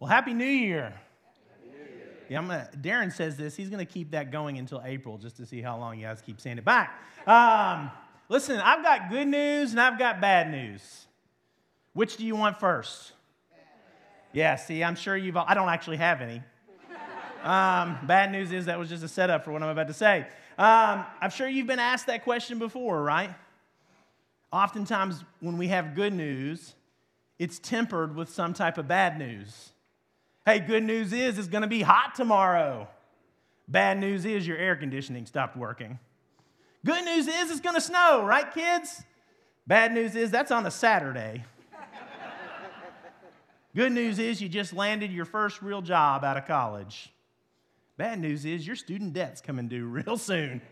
Well, Happy New Year. Yeah, I'm gonna, Darren says this. He's going to keep that going until April just to see how long you guys keep saying it back. Um, listen, I've got good news and I've got bad news. Which do you want first? Yeah, see, I'm sure you've, I don't actually have any. Um, bad news is that was just a setup for what I'm about to say. Um, I'm sure you've been asked that question before, right? Oftentimes, when we have good news, it's tempered with some type of bad news. Hey, good news is it's going to be hot tomorrow. Bad news is your air conditioning stopped working. Good news is it's going to snow, right, kids? Bad news is that's on a Saturday. Good news is you just landed your first real job out of college. Bad news is your student debt's coming due real soon.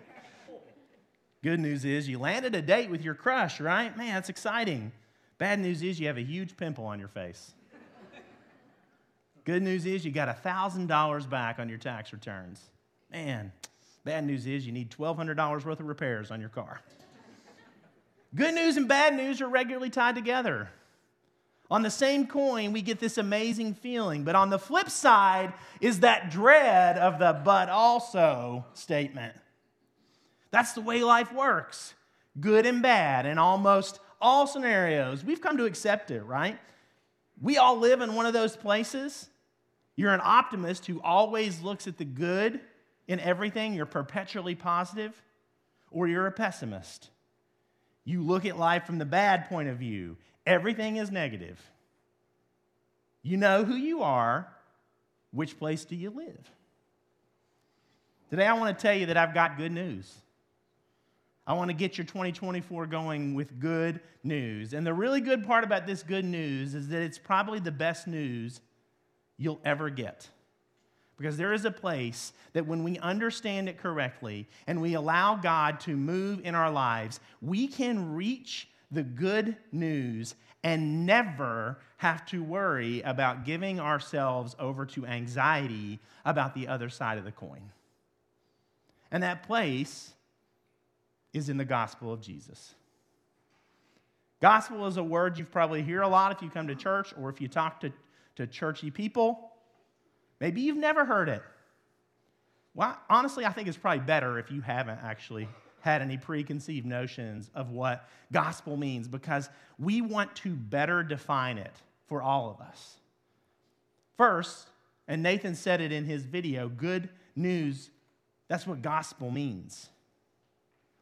Good news is you landed a date with your crush, right? Man, that's exciting. Bad news is you have a huge pimple on your face. Good news is you got $1,000 back on your tax returns. Man, bad news is you need $1,200 worth of repairs on your car. Good news and bad news are regularly tied together. On the same coin, we get this amazing feeling, but on the flip side is that dread of the but also statement. That's the way life works good and bad in almost all scenarios. We've come to accept it, right? We all live in one of those places you're an optimist who always looks at the good in everything, you're perpetually positive, or you're a pessimist. You look at life from the bad point of view, everything is negative. You know who you are, which place do you live? Today, I want to tell you that I've got good news. I want to get your 2024 going with good news. And the really good part about this good news is that it's probably the best news you'll ever get. Because there is a place that when we understand it correctly and we allow God to move in our lives, we can reach the good news and never have to worry about giving ourselves over to anxiety about the other side of the coin. And that place is in the gospel of Jesus. Gospel is a word you've probably hear a lot if you come to church or if you talk to to churchy people. Maybe you've never heard it. Well, honestly, I think it's probably better if you haven't actually had any preconceived notions of what gospel means because we want to better define it for all of us. First, and Nathan said it in his video good news, that's what gospel means.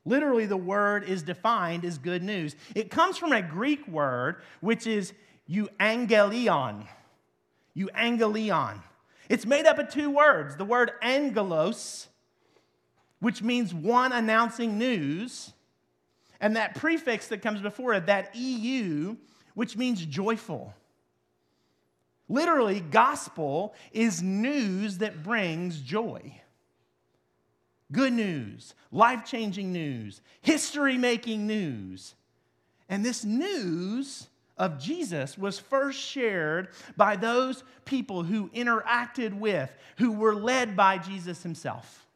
Literally, the word is defined as good news. It comes from a Greek word, which is euangelion euangelion. It's made up of two words the word angelos, which means one announcing news, and that prefix that comes before it, that EU, which means joyful. Literally, gospel is news that brings joy. Good news, life changing news, history making news. And this news of Jesus was first shared by those people who interacted with, who were led by Jesus himself.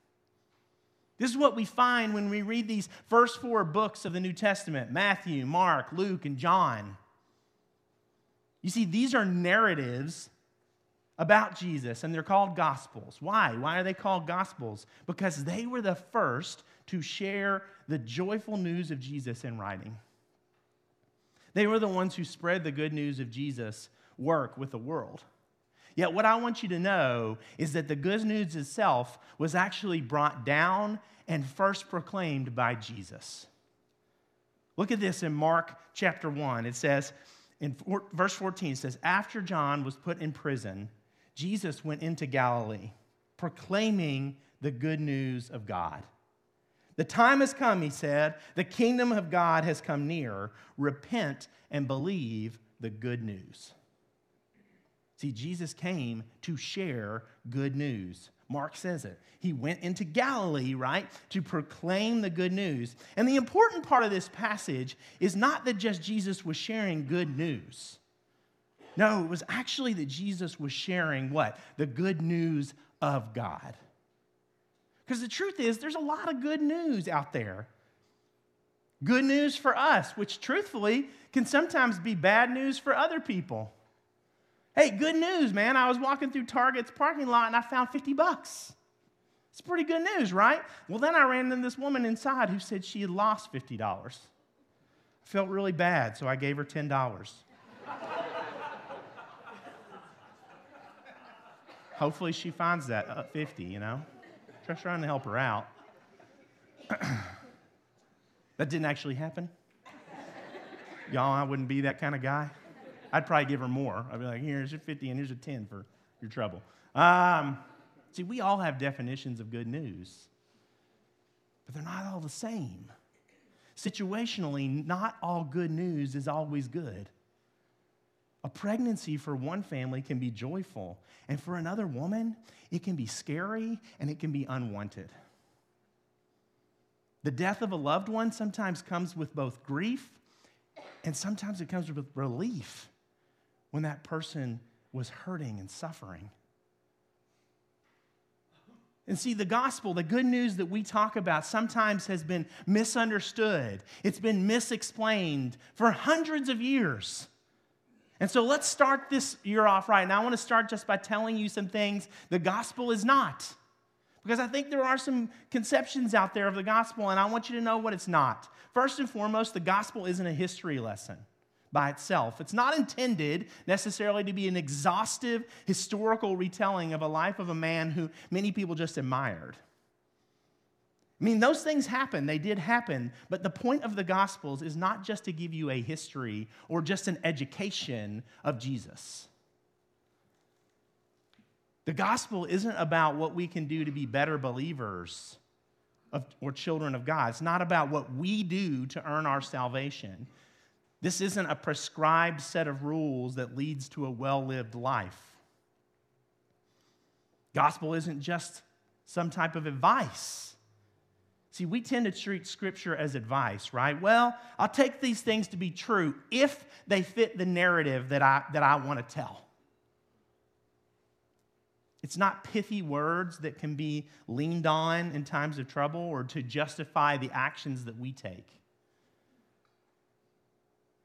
This is what we find when we read these first four books of the New Testament Matthew, Mark, Luke, and John. You see, these are narratives about Jesus, and they're called Gospels. Why? Why are they called Gospels? Because they were the first to share the joyful news of Jesus in writing. They were the ones who spread the good news of Jesus' work with the world. Yet, what I want you to know is that the good news itself was actually brought down and first proclaimed by Jesus. Look at this in Mark chapter 1. It says, in verse 14, it says, After John was put in prison, Jesus went into Galilee, proclaiming the good news of God. The time has come, he said. The kingdom of God has come near. Repent and believe the good news. See, Jesus came to share good news. Mark says it. He went into Galilee, right, to proclaim the good news. And the important part of this passage is not that just Jesus was sharing good news. No, it was actually that Jesus was sharing what? The good news of God. Because the truth is, there's a lot of good news out there. Good news for us, which truthfully can sometimes be bad news for other people. Hey, good news, man. I was walking through Target's parking lot and I found 50 bucks. It's pretty good news, right? Well, then I ran into this woman inside who said she had lost $50. I felt really bad, so I gave her $10. Hopefully she finds that at 50, you know? Trying to help her out. that didn't actually happen. Y'all, I wouldn't be that kind of guy. I'd probably give her more. I'd be like, here's your 50 and here's a 10 for your trouble. Um, see, we all have definitions of good news, but they're not all the same. Situationally, not all good news is always good. A pregnancy for one family can be joyful, and for another woman, it can be scary and it can be unwanted. The death of a loved one sometimes comes with both grief and sometimes it comes with relief when that person was hurting and suffering. And see, the gospel, the good news that we talk about, sometimes has been misunderstood. It's been misexplained for hundreds of years. And so let's start this year off right. And I want to start just by telling you some things the gospel is not. Because I think there are some conceptions out there of the gospel, and I want you to know what it's not. First and foremost, the gospel isn't a history lesson by itself. It's not intended necessarily to be an exhaustive historical retelling of a life of a man who many people just admired. I mean, those things happen, they did happen, but the point of the Gospels is not just to give you a history or just an education of Jesus. The gospel isn't about what we can do to be better believers of, or children of God. It's not about what we do to earn our salvation. This isn't a prescribed set of rules that leads to a well lived life. Gospel isn't just some type of advice. See, we tend to treat Scripture as advice, right? Well, I'll take these things to be true if they fit the narrative that I, that I want to tell. It's not pithy words that can be leaned on in times of trouble or to justify the actions that we take.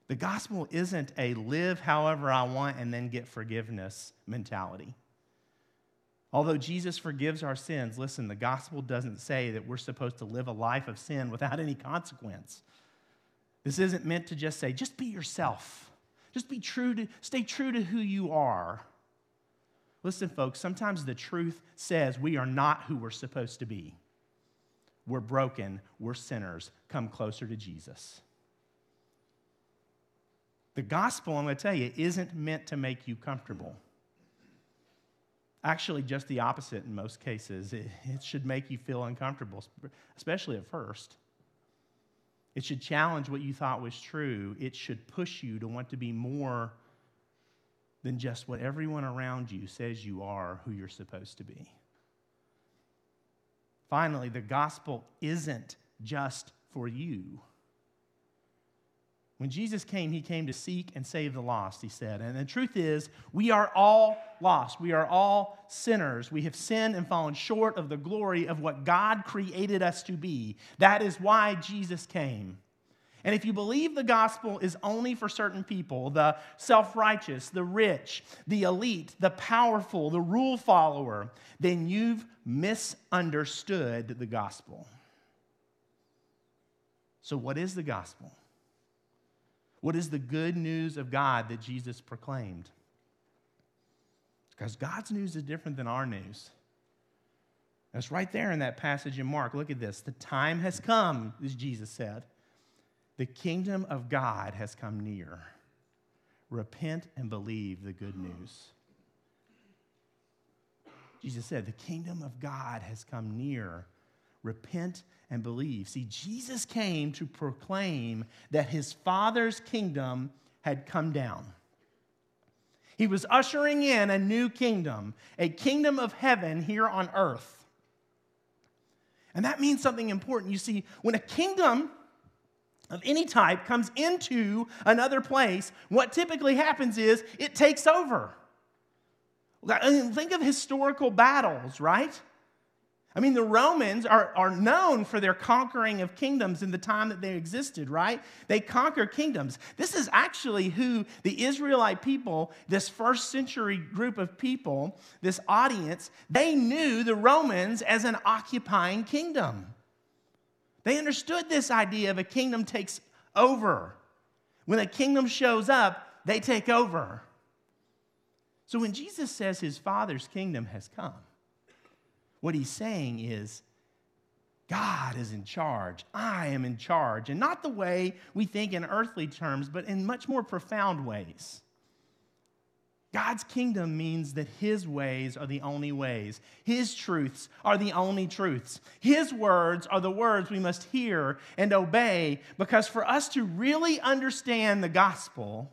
The gospel isn't a live however I want and then get forgiveness mentality. Although Jesus forgives our sins, listen, the gospel doesn't say that we're supposed to live a life of sin without any consequence. This isn't meant to just say, just be yourself. Just be true to, stay true to who you are. Listen, folks, sometimes the truth says we are not who we're supposed to be. We're broken, we're sinners. Come closer to Jesus. The gospel, I'm going to tell you, isn't meant to make you comfortable. Actually, just the opposite in most cases. It, it, should make you feel uncomfortable, especially at first. It should challenge what you thought was true. It should push you to want to be more than just what everyone around you says you are who you're supposed to be. Finally, the gospel isn't just for you. When Jesus came, he came to seek and save the lost, he said. And the truth is, we are all lost. We are all sinners. We have sinned and fallen short of the glory of what God created us to be. That is why Jesus came. And if you believe the gospel is only for certain people, the self righteous, the rich, the elite, the powerful, the rule follower, then you've misunderstood the gospel. So, what is the gospel? What is the good news of God that Jesus proclaimed? Because God's news is different than our news. That's right there in that passage in Mark. Look at this. The time has come, as Jesus said the kingdom of God has come near. Repent and believe the good news. Jesus said, The kingdom of God has come near. Repent and believe. See, Jesus came to proclaim that his Father's kingdom had come down. He was ushering in a new kingdom, a kingdom of heaven here on earth. And that means something important. You see, when a kingdom of any type comes into another place, what typically happens is it takes over. Think of historical battles, right? I mean, the Romans are, are known for their conquering of kingdoms in the time that they existed, right? They conquer kingdoms. This is actually who the Israelite people, this first century group of people, this audience, they knew the Romans as an occupying kingdom. They understood this idea of a kingdom takes over. When a kingdom shows up, they take over. So when Jesus says his Father's kingdom has come, what he's saying is, God is in charge. I am in charge. And not the way we think in earthly terms, but in much more profound ways. God's kingdom means that His ways are the only ways. His truths are the only truths. His words are the words we must hear and obey because for us to really understand the gospel,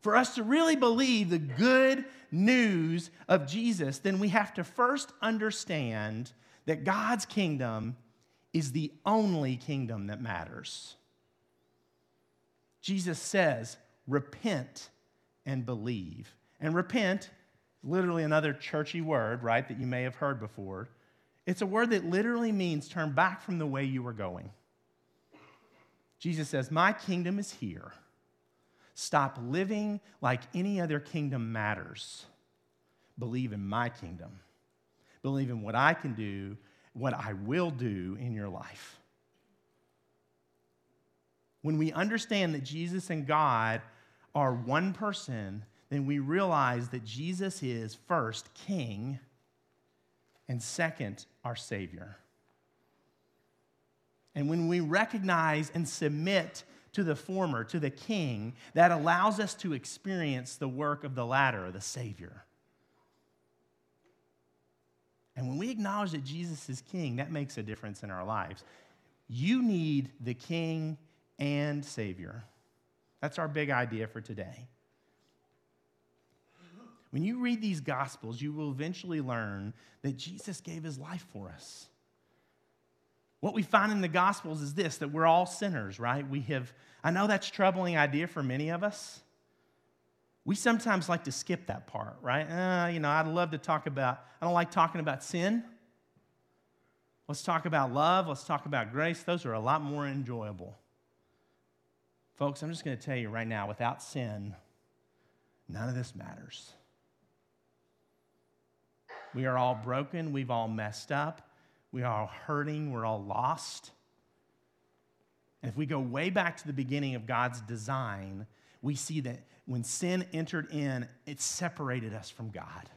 for us to really believe the good news of Jesus, then we have to first understand that God's kingdom is the only kingdom that matters. Jesus says, repent and believe. And repent, literally another churchy word, right, that you may have heard before. It's a word that literally means turn back from the way you were going. Jesus says, My kingdom is here. Stop living like any other kingdom matters. Believe in my kingdom. Believe in what I can do, what I will do in your life. When we understand that Jesus and God are one person, then we realize that Jesus is first King and second our Savior. And when we recognize and submit to the former, to the king, that allows us to experience the work of the latter, the Savior. And when we acknowledge that Jesus is king, that makes a difference in our lives. You need the king and Savior. That's our big idea for today. When you read these Gospels, you will eventually learn that Jesus gave his life for us. What we find in the Gospels is this that we're all sinners, right? We have, I know that's a troubling idea for many of us. We sometimes like to skip that part, right? Uh, you know, I'd love to talk about, I don't like talking about sin. Let's talk about love. Let's talk about grace. Those are a lot more enjoyable. Folks, I'm just going to tell you right now without sin, none of this matters. We are all broken. We've all messed up. We are all hurting, we're all lost. And if we go way back to the beginning of God's design, we see that when sin entered in, it separated us from God.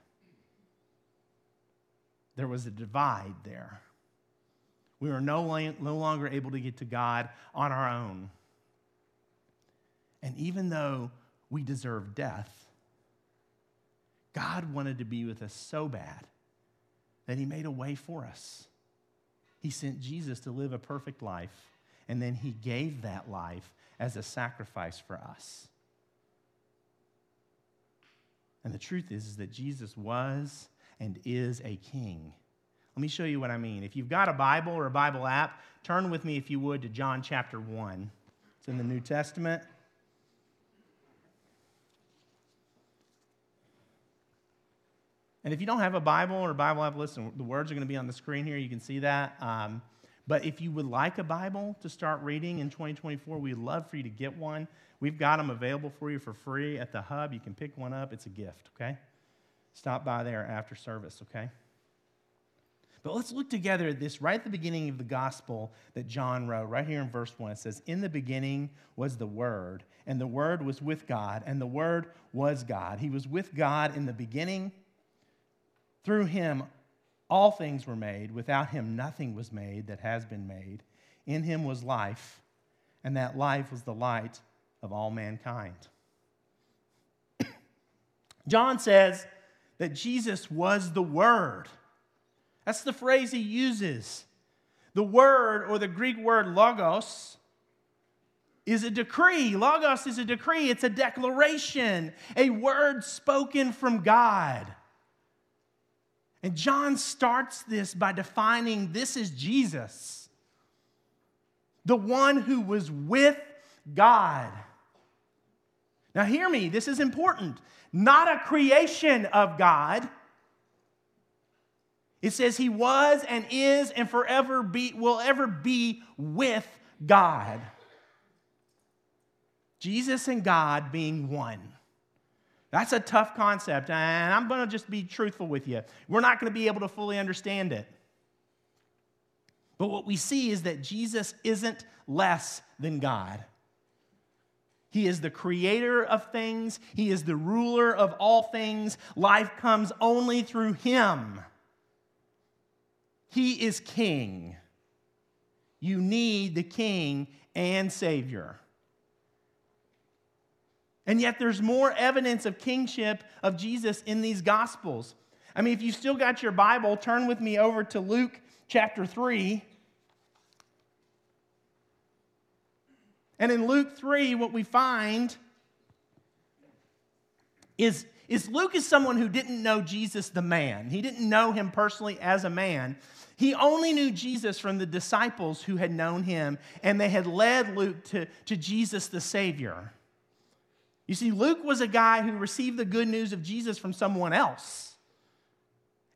There was a divide there. We were no, no longer able to get to God on our own. And even though we deserve death, God wanted to be with us so bad that He made a way for us. He sent Jesus to live a perfect life, and then he gave that life as a sacrifice for us. And the truth is, is that Jesus was and is a king. Let me show you what I mean. If you've got a Bible or a Bible app, turn with me, if you would, to John chapter 1. It's in the New Testament. And if you don't have a Bible or a Bible app, listen, the words are going to be on the screen here. You can see that. Um, but if you would like a Bible to start reading in 2024, we'd love for you to get one. We've got them available for you for free at the hub. You can pick one up, it's a gift, okay? Stop by there after service, okay? But let's look together at this right at the beginning of the gospel that John wrote, right here in verse 1. It says, In the beginning was the Word, and the Word was with God, and the Word was God. He was with God in the beginning. Through him, all things were made. Without him, nothing was made that has been made. In him was life, and that life was the light of all mankind. John says that Jesus was the Word. That's the phrase he uses. The word, or the Greek word logos, is a decree. Logos is a decree, it's a declaration, a word spoken from God. And John starts this by defining this is Jesus, the one who was with God. Now, hear me, this is important. Not a creation of God. It says he was and is and forever be, will ever be with God. Jesus and God being one. That's a tough concept, and I'm going to just be truthful with you. We're not going to be able to fully understand it. But what we see is that Jesus isn't less than God. He is the creator of things, He is the ruler of all things. Life comes only through Him. He is king. You need the king and savior. And yet, there's more evidence of kingship of Jesus in these gospels. I mean, if you've still got your Bible, turn with me over to Luke chapter 3. And in Luke 3, what we find is, is Luke is someone who didn't know Jesus the man. He didn't know him personally as a man. He only knew Jesus from the disciples who had known him, and they had led Luke to, to Jesus the Savior. You see, Luke was a guy who received the good news of Jesus from someone else.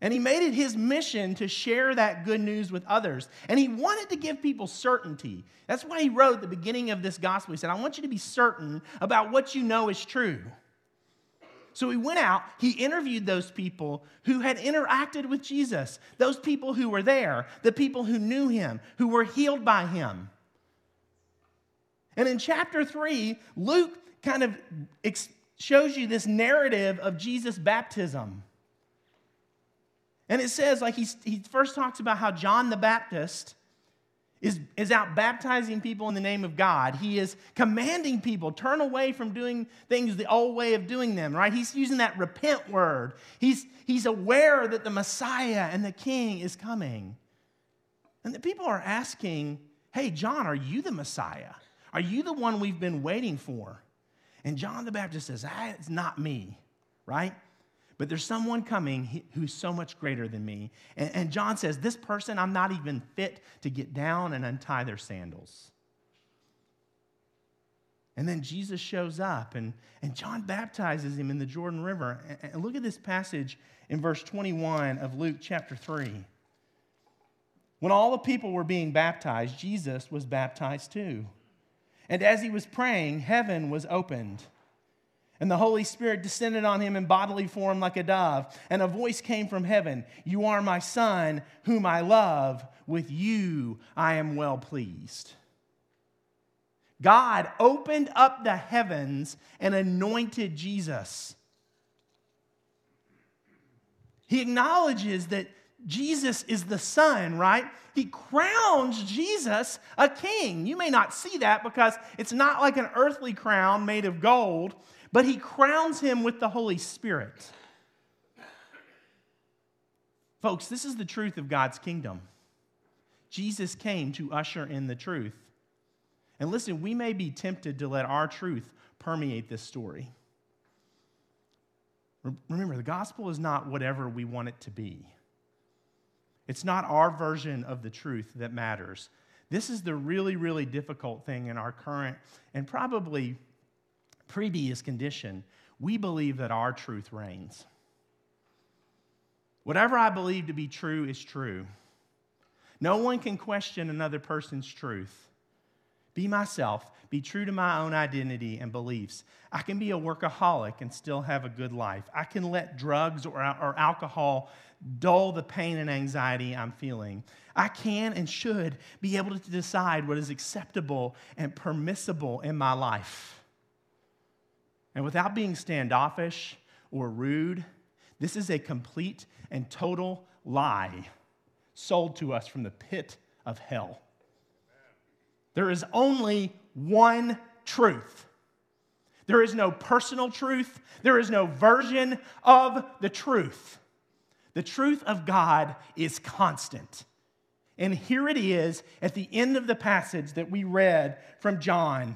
And he made it his mission to share that good news with others. And he wanted to give people certainty. That's why he wrote the beginning of this gospel. He said, I want you to be certain about what you know is true. So he went out, he interviewed those people who had interacted with Jesus, those people who were there, the people who knew him, who were healed by him. And in chapter 3, Luke kind of shows you this narrative of Jesus' baptism. And it says, like, he's, he first talks about how John the Baptist is, is out baptizing people in the name of God. He is commanding people, turn away from doing things the old way of doing them, right? He's using that repent word. He's, he's aware that the Messiah and the King is coming. And the people are asking, hey, John, are you the Messiah? Are you the one we've been waiting for? And John the Baptist says, ah, it's not me, right? but there's someone coming who's so much greater than me. And, and John says, This person, I'm not even fit to get down and untie their sandals. And then Jesus shows up, and, and John baptizes him in the Jordan River. And, and look at this passage in verse 21 of Luke chapter 3. When all the people were being baptized, Jesus was baptized too. And as he was praying, heaven was opened and the Holy Spirit descended on him in bodily form like a dove. And a voice came from heaven You are my Son, whom I love. With you I am well pleased. God opened up the heavens and anointed Jesus. He acknowledges that Jesus is the Son, right? He crowns Jesus a king. You may not see that because it's not like an earthly crown made of gold but he crowns him with the Holy Spirit. Folks, this is the truth of God's kingdom. Jesus came to usher in the truth. And listen, we may be tempted to let our truth permeate this story. Remember, the gospel is not whatever we want it to be. It's not our version of the truth that matters. This is the really, really difficult thing in our current and probably previous condition, we believe that our truth reigns. Whatever I believe to be true is true. No one can question another person's truth. Be myself, be true to my own identity and beliefs. I can be a workaholic and still have a good life. I can let drugs or, or alcohol dull the pain and anxiety I'm feeling. I can and should be able to decide what is acceptable and permissible in my life. And without being standoffish or rude, this is a complete and total lie sold to us from the pit of hell. There is only one truth. There is no personal truth. There is no version of the truth. The truth of God is constant. And here it is at the end of the passage that we read from John.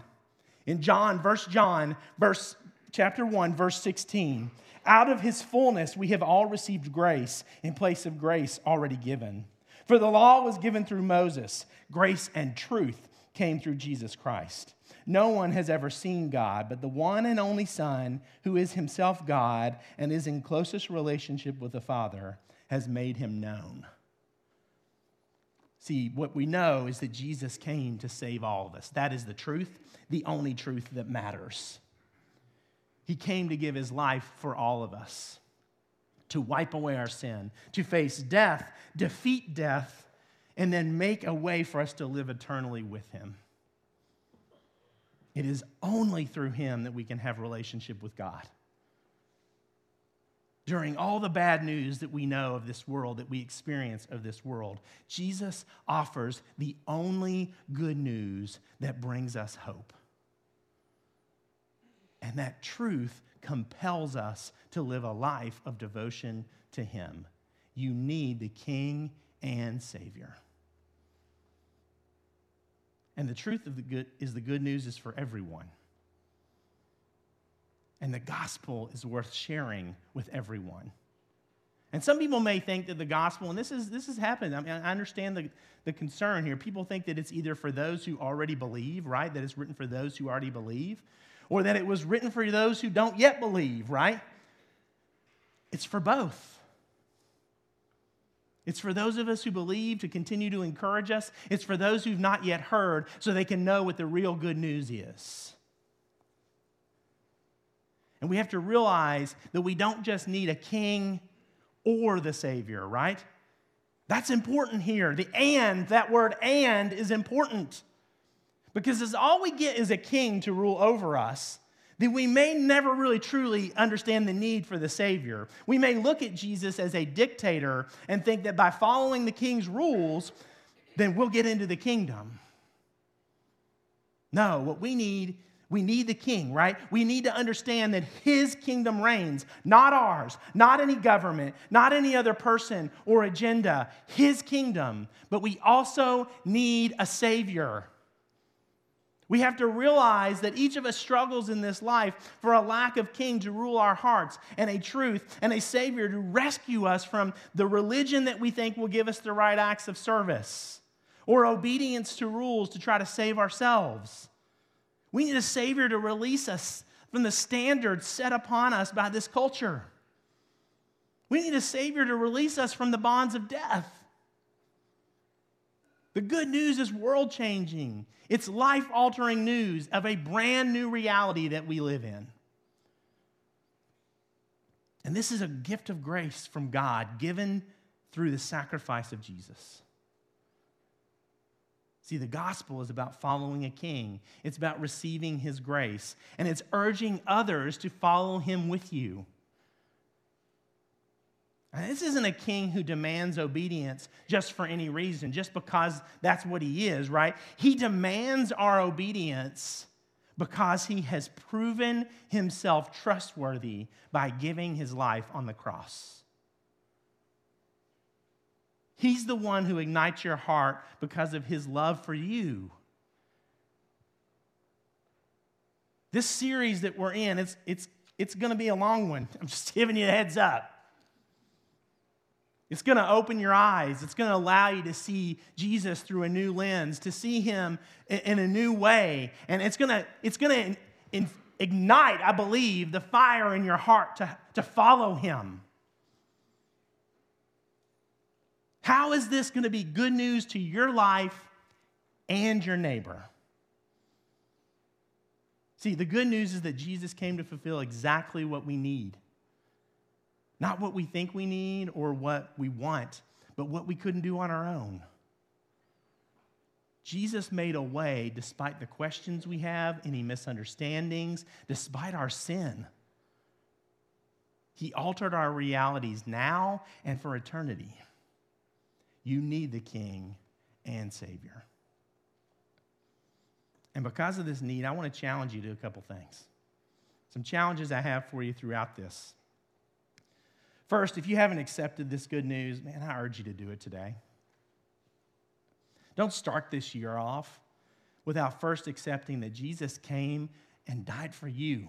In John, verse John, verse chapter 1, verse 16. Out of his fullness we have all received grace in place of grace already given. For the law was given through Moses, grace and truth came through Jesus Christ. No one has ever seen God, but the one and only Son, who is himself God and is in closest relationship with the Father, has made him known. See, what we know is that Jesus came to save all of us. That is the truth, the only truth that matters. He came to give his life for all of us, to wipe away our sin, to face death, defeat death, and then make a way for us to live eternally with him. It is only through him that we can have relationship with God during all the bad news that we know of this world, that we experience of this world, Jesus offers the only good news that brings us hope. And that truth compels us to live a life of devotion to Him. You need the King and Savior. And the truth of the good is the good news is for everyone. And the gospel is worth sharing with everyone. And some people may think that the gospel, and this is this has happened. I mean, I understand the, the concern here. People think that it's either for those who already believe, right? That it's written for those who already believe, or that it was written for those who don't yet believe, right? It's for both. It's for those of us who believe to continue to encourage us. It's for those who've not yet heard so they can know what the real good news is. And we have to realize that we don't just need a king or the Savior, right? That's important here. The and, that word and, is important. Because as all we get is a king to rule over us, then we may never really truly understand the need for the Savior. We may look at Jesus as a dictator and think that by following the king's rules, then we'll get into the kingdom. No, what we need we need the king, right? We need to understand that his kingdom reigns, not ours, not any government, not any other person or agenda, his kingdom. But we also need a savior. We have to realize that each of us struggles in this life for a lack of king to rule our hearts and a truth and a savior to rescue us from the religion that we think will give us the right acts of service or obedience to rules to try to save ourselves. We need a Savior to release us from the standards set upon us by this culture. We need a Savior to release us from the bonds of death. The good news is world changing, it's life altering news of a brand new reality that we live in. And this is a gift of grace from God given through the sacrifice of Jesus. See, the gospel is about following a king, it's about receiving his grace, and it's urging others to follow him with you. And this isn't a king who demands obedience just for any reason, just because that's what he is, right? He demands our obedience because he has proven himself trustworthy by giving his life on the cross. He's the one who ignites your heart because of his love for you. This series that we're in, it's, it's, it's going to be a long one. I'm just giving you a heads up. It's going to open your eyes. It's going to allow you to see Jesus through a new lens, to see him in a new way. And it's going to, it's going to ignite, I believe, the fire in your heart to, to follow him. How is this going to be good news to your life and your neighbor? See, the good news is that Jesus came to fulfill exactly what we need. Not what we think we need or what we want, but what we couldn't do on our own. Jesus made a way despite the questions we have, any misunderstandings, despite our sin. He altered our realities now and for eternity. You need the King and Savior. And because of this need, I want to challenge you to a couple things. Some challenges I have for you throughout this. First, if you haven't accepted this good news, man, I urge you to do it today. Don't start this year off without first accepting that Jesus came and died for you.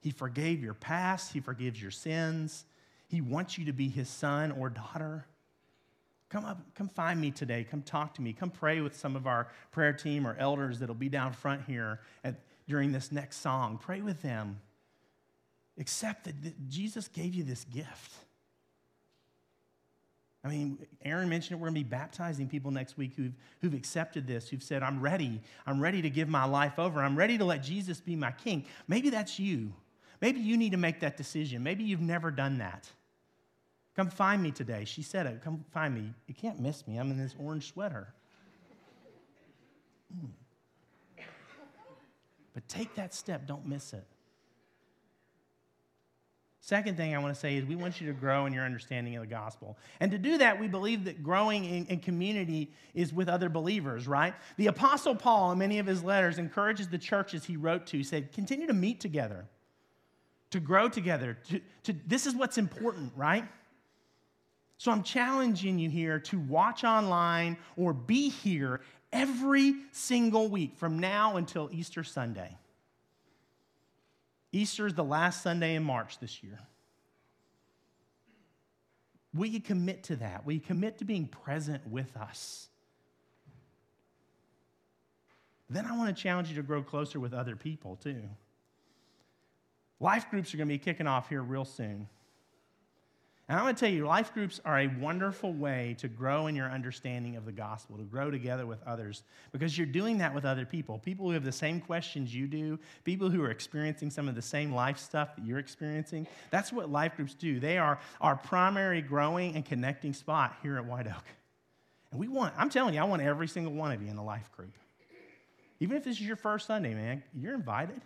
He forgave your past, He forgives your sins, he wants you to be his son or daughter. Come up, come find me today. Come talk to me. Come pray with some of our prayer team or elders that'll be down front here at, during this next song. Pray with them. Accept that Jesus gave you this gift. I mean, Aaron mentioned it. We're going to be baptizing people next week who've, who've accepted this, who've said, I'm ready. I'm ready to give my life over. I'm ready to let Jesus be my king. Maybe that's you. Maybe you need to make that decision. Maybe you've never done that. Come find me today. She said it. Come find me. You can't miss me. I'm in this orange sweater. Mm. But take that step, don't miss it. Second thing I want to say is we want you to grow in your understanding of the gospel. And to do that, we believe that growing in, in, community is with other believers, right? The Apostle Paul, in many of his letters, encourages the churches he wrote to, said, continue to meet together, to grow together. To, to, this is what's important, right? So I'm challenging you here to watch online or be here every single week from now until Easter Sunday. Easter is the last Sunday in March this year. Will you commit to that? Will you commit to being present with us? Then I want to challenge you to grow closer with other people too. Life groups are going to be kicking off here real soon. And I'm going to tell you, life groups are a wonderful way to grow in your understanding of the gospel, to grow together with others, because you're doing that with other people. People who have the same questions you do, people who are experiencing some of the same life stuff that you're experiencing. That's what life groups do. They are our primary growing and connecting spot here at White Oak. And we want, I'm telling you, I want every single one of you in a life group. Even if this is your first Sunday, man, you're invited.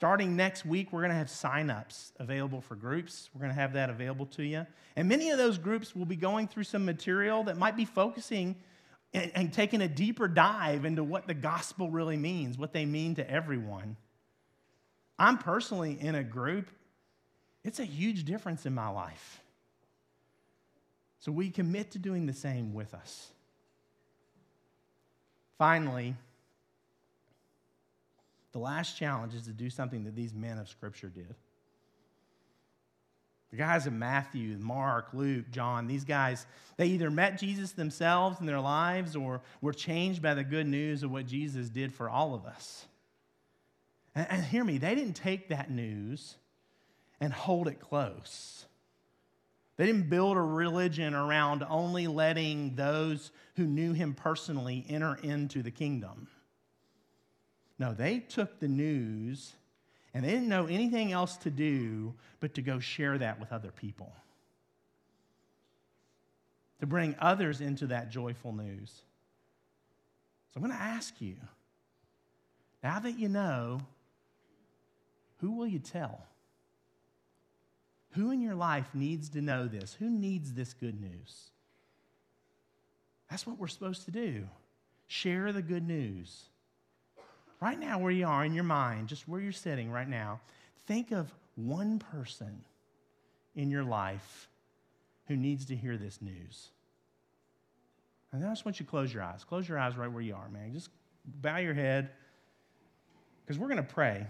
Starting next week, we're going to have sign-ups available for groups. We're going to have that available to you. And many of those groups will be going through some material that might be focusing and, and taking a deeper dive into what the gospel really means, what they mean to everyone. I'm personally in a group. It's a huge difference in my life. So we commit to doing the same with us. Finally, the last challenge is to do something that these men of Scripture did. The guys of Matthew, Mark, Luke, John, these guys, they either met Jesus themselves in their lives or were changed by the good news of what Jesus did for all of us. And, and hear me, they didn't take that news and hold it close. They didn't build a religion around only letting those who knew him personally enter into the kingdom. No, they took the news and they didn't know anything else to do but to go share that with other people. To bring others into that joyful news. So I'm going to ask you now that you know, who will you tell? Who in your life needs to know this? Who needs this good news? That's what we're supposed to do. Share the good news right now, where you are in your mind, just where you're sitting right now, think of one person in your life who needs to hear this news. And I just want you to close your eyes. Close your eyes right where you are, man. Just bow your head because we're going to pray.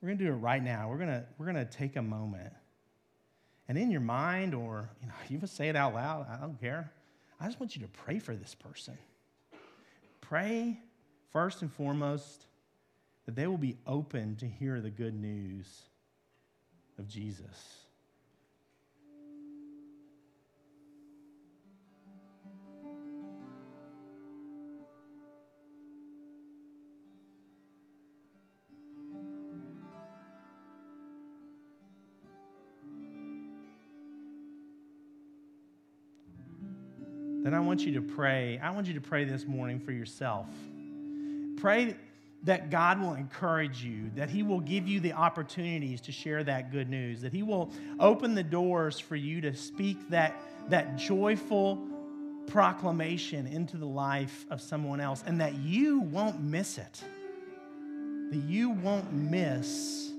We're going to do it right now. We're going to, we're going to take a moment. And in your mind, or you know, you can say it out loud, I don't care. I just want you to pray for this person pray first and foremost that they will be open to hear the good news of Jesus. Then I want you to pray. I want you to pray this morning for yourself. Pray that God will encourage you, that He will give you the opportunities to share that good news, that He will open the doors for you to speak that, that joyful proclamation into the life of someone else, and that you won't miss it. That you won't miss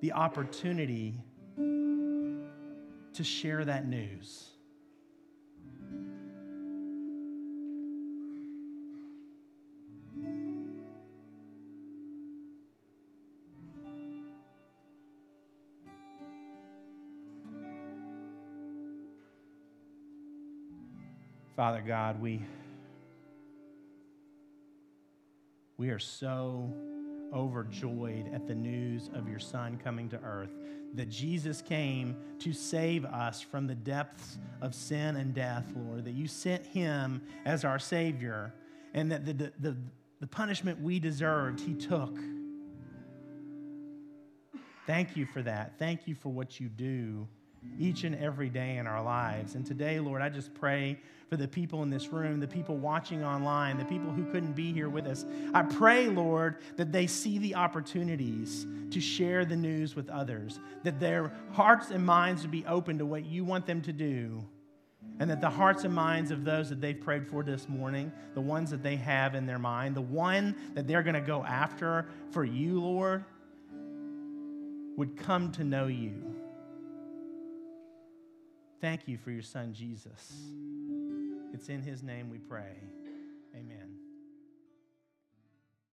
the opportunity to share that news. Father God, we, we are so overjoyed at the news of your Son coming to earth. That Jesus came to save us from the depths of sin and death, Lord. That you sent him as our Savior, and that the, the, the punishment we deserved, he took. Thank you for that. Thank you for what you do each and every day in our lives. And today, Lord, I just pray for the people in this room, the people watching online, the people who couldn't be here with us. I pray, Lord, that they see the opportunities to share the news with others, that their hearts and minds would be open to what you want them to do. And that the hearts and minds of those that they've prayed for this morning, the ones that they have in their mind, the one that they're going to go after for you, Lord, would come to know you. Thank you for your son, Jesus. It's in his name we pray. Amen.